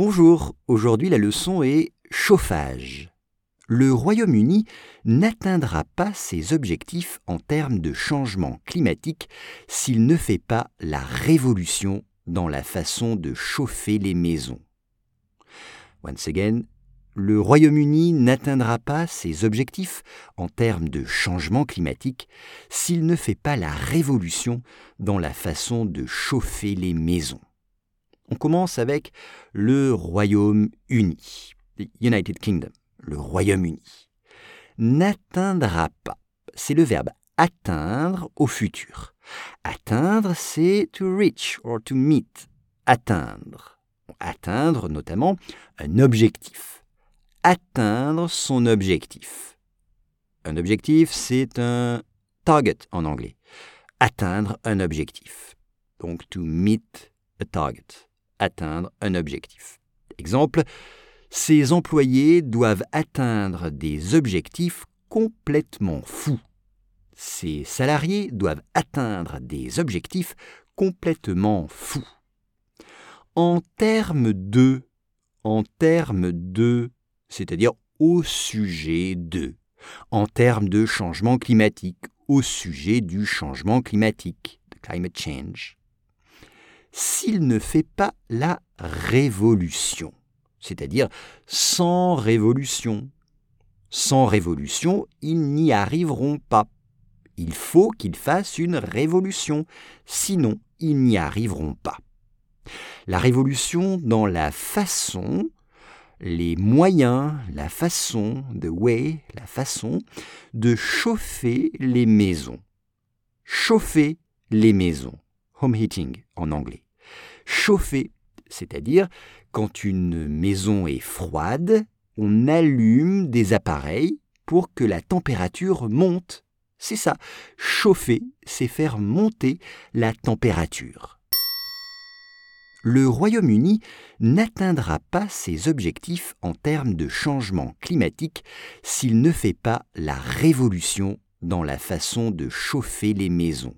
Bonjour, aujourd'hui la leçon est chauffage. Le Royaume-Uni n'atteindra pas ses objectifs en termes de changement climatique s'il ne fait pas la révolution dans la façon de chauffer les maisons. Once again, le Royaume-Uni n'atteindra pas ses objectifs en termes de changement climatique s'il ne fait pas la révolution dans la façon de chauffer les maisons. On commence avec le Royaume-Uni, United Kingdom, le Royaume-Uni. N'atteindra pas, c'est le verbe atteindre au futur. Atteindre, c'est to reach or to meet, atteindre. Atteindre notamment un objectif. Atteindre son objectif. Un objectif, c'est un target en anglais. Atteindre un objectif. Donc to meet a target atteindre un objectif. Exemple, ces employés doivent atteindre des objectifs complètement fous. Ces salariés doivent atteindre des objectifs complètement fous. En termes de, en termes de, c'est-à-dire au sujet de, en termes de changement climatique, au sujet du changement climatique, de climate change s'il ne fait pas la révolution, c'est-à-dire sans révolution. Sans révolution, ils n'y arriveront pas. Il faut qu'ils fassent une révolution, sinon ils n'y arriveront pas. La révolution dans la façon, les moyens, la façon, the way, la façon de chauffer les maisons. Chauffer les maisons. Home heating en anglais chauffer, c'est-à-dire quand une maison est froide, on allume des appareils pour que la température monte. C'est ça, chauffer, c'est faire monter la température. Le Royaume-Uni n'atteindra pas ses objectifs en termes de changement climatique s'il ne fait pas la révolution dans la façon de chauffer les maisons.